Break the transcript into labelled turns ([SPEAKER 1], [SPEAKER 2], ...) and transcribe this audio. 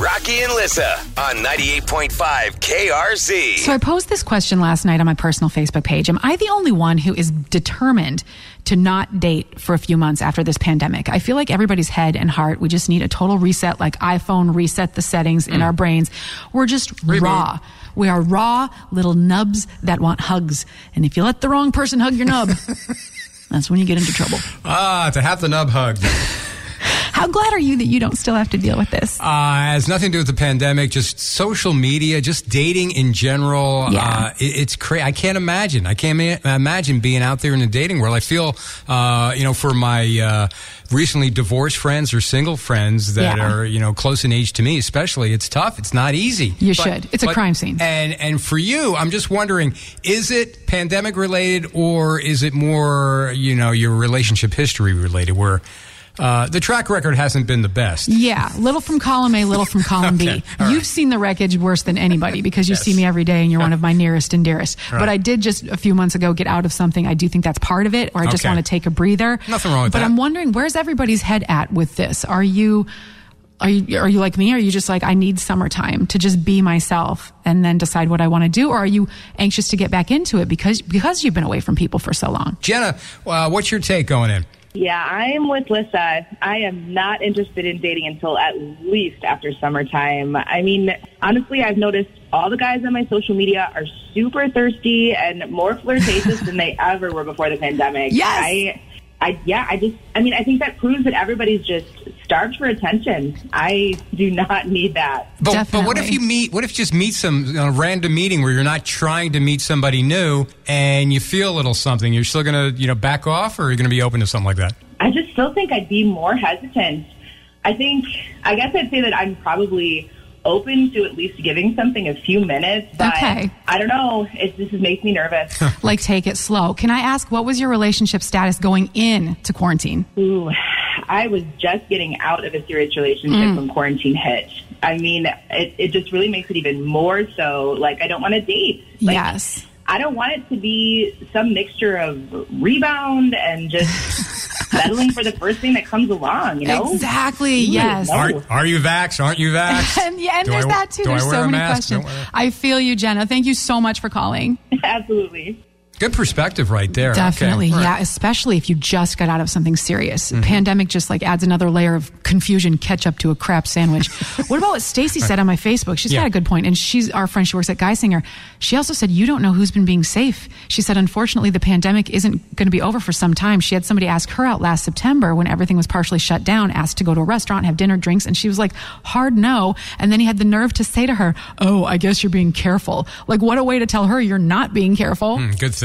[SPEAKER 1] Rocky and Lissa on 98.5 KRZ.
[SPEAKER 2] So I posed this question last night on my personal Facebook page. Am I the only one who is determined to not date for a few months after this pandemic? I feel like everybody's head and heart, we just need a total reset, like iPhone reset the settings in our brains. We're just raw. We are raw little nubs that want hugs. And if you let the wrong person hug your nub, that's when you get into trouble.
[SPEAKER 3] Ah, to have the nub hug.
[SPEAKER 2] How glad are you that you don't still have to deal with this?
[SPEAKER 3] Uh, has nothing to do with the pandemic, just social media, just dating in general.
[SPEAKER 2] Yeah.
[SPEAKER 3] Uh, it, it's crazy. I can't imagine. I can't ma- imagine being out there in the dating world. I feel, uh, you know, for my uh, recently divorced friends or single friends that
[SPEAKER 2] Yeah.
[SPEAKER 3] are, you know, close in age to me, especially, it's tough. It's not easy.
[SPEAKER 2] You should. It's a crime scene.
[SPEAKER 3] And and for you, I'm just wondering, is it pandemic related or is it more, you know, your relationship history related, where uh, the track record hasn't been the best?
[SPEAKER 2] Yeah, little from column A, little from column
[SPEAKER 3] Okay,
[SPEAKER 2] B.
[SPEAKER 3] all right.
[SPEAKER 2] You've seen the wreckage worse than anybody because you
[SPEAKER 3] Yes.
[SPEAKER 2] see me every day and you're one of my nearest and dearest. But I did just a few months ago get out of something. I do think that's part of it, or I just
[SPEAKER 3] Okay.
[SPEAKER 2] want to take a breather.
[SPEAKER 3] Nothing wrong with
[SPEAKER 2] but
[SPEAKER 3] that.
[SPEAKER 2] I'm wondering where's everybody's head at with this? Are you? Are you, are you like me? Are you just like, I need summertime to just be myself and then decide what I want to do? Or are you anxious to get back into it because, because you've been away from people for so long?
[SPEAKER 3] Jenna, uh, what's your take going in?
[SPEAKER 4] Yeah, I'm with Lissa. I am not interested in dating until at least after summertime. I mean, honestly, I've noticed all the guys on my social media are super thirsty and more flirtatious than they ever were before the pandemic.
[SPEAKER 2] Yes.
[SPEAKER 4] I, I, yeah, I just, I mean, I think that proves that everybody's just starved for attention. I do not need that.
[SPEAKER 3] But, but what if you meet? What if you just meet some uh, random meeting where you're not trying to meet somebody new and you feel a little something? You're still gonna, you know, back off, or are you gonna be open to something like that?
[SPEAKER 4] I just still think I'd be more hesitant. I think, I guess I'd say that I'm probably open to at least giving something a few minutes, but
[SPEAKER 2] Okay.
[SPEAKER 4] I don't know. It this just makes me nervous.
[SPEAKER 2] Like, take it slow. Can I ask, what was your relationship status going in to quarantine?
[SPEAKER 4] Ooh, I was just getting out of a serious relationship mm. when quarantine hit. I mean, it, it just really makes it even more so. Like, I don't want to date. Like,
[SPEAKER 2] yes.
[SPEAKER 4] I don't want it to be some mixture of rebound and just settling for the first thing that comes along, you know?
[SPEAKER 2] Exactly. Yes.
[SPEAKER 4] no.
[SPEAKER 3] Are, are you vaxxed? Aren't you vaxxed?
[SPEAKER 2] And yeah, and
[SPEAKER 3] Do I-
[SPEAKER 2] there's that too. There's so many
[SPEAKER 3] mask?
[SPEAKER 2] questions.
[SPEAKER 3] Don't
[SPEAKER 2] I feel you, Jenna. Thank you so much for calling.
[SPEAKER 4] Absolutely.
[SPEAKER 3] Good perspective right there.
[SPEAKER 2] Definitely.
[SPEAKER 3] right.
[SPEAKER 2] Yeah, especially if you just got out of something serious.
[SPEAKER 3] Mm-hmm.
[SPEAKER 2] Pandemic just like adds another layer of confusion, catch up to a crap sandwich. what about what Stacy said on my Facebook? She's
[SPEAKER 3] Yeah.
[SPEAKER 2] got a good point, and she's our friend. She works at Geisinger. She also said you don't know who's been being safe. She said unfortunately the pandemic isn't going to be over for some time. She had somebody ask her out last September when everything was partially shut down, asked to go to a restaurant, have dinner, drinks, and she was like hard no. And then he had the nerve to say to her, "Oh, I guess you're being careful." Like what a way to tell her you're not being careful.
[SPEAKER 3] Mm, Good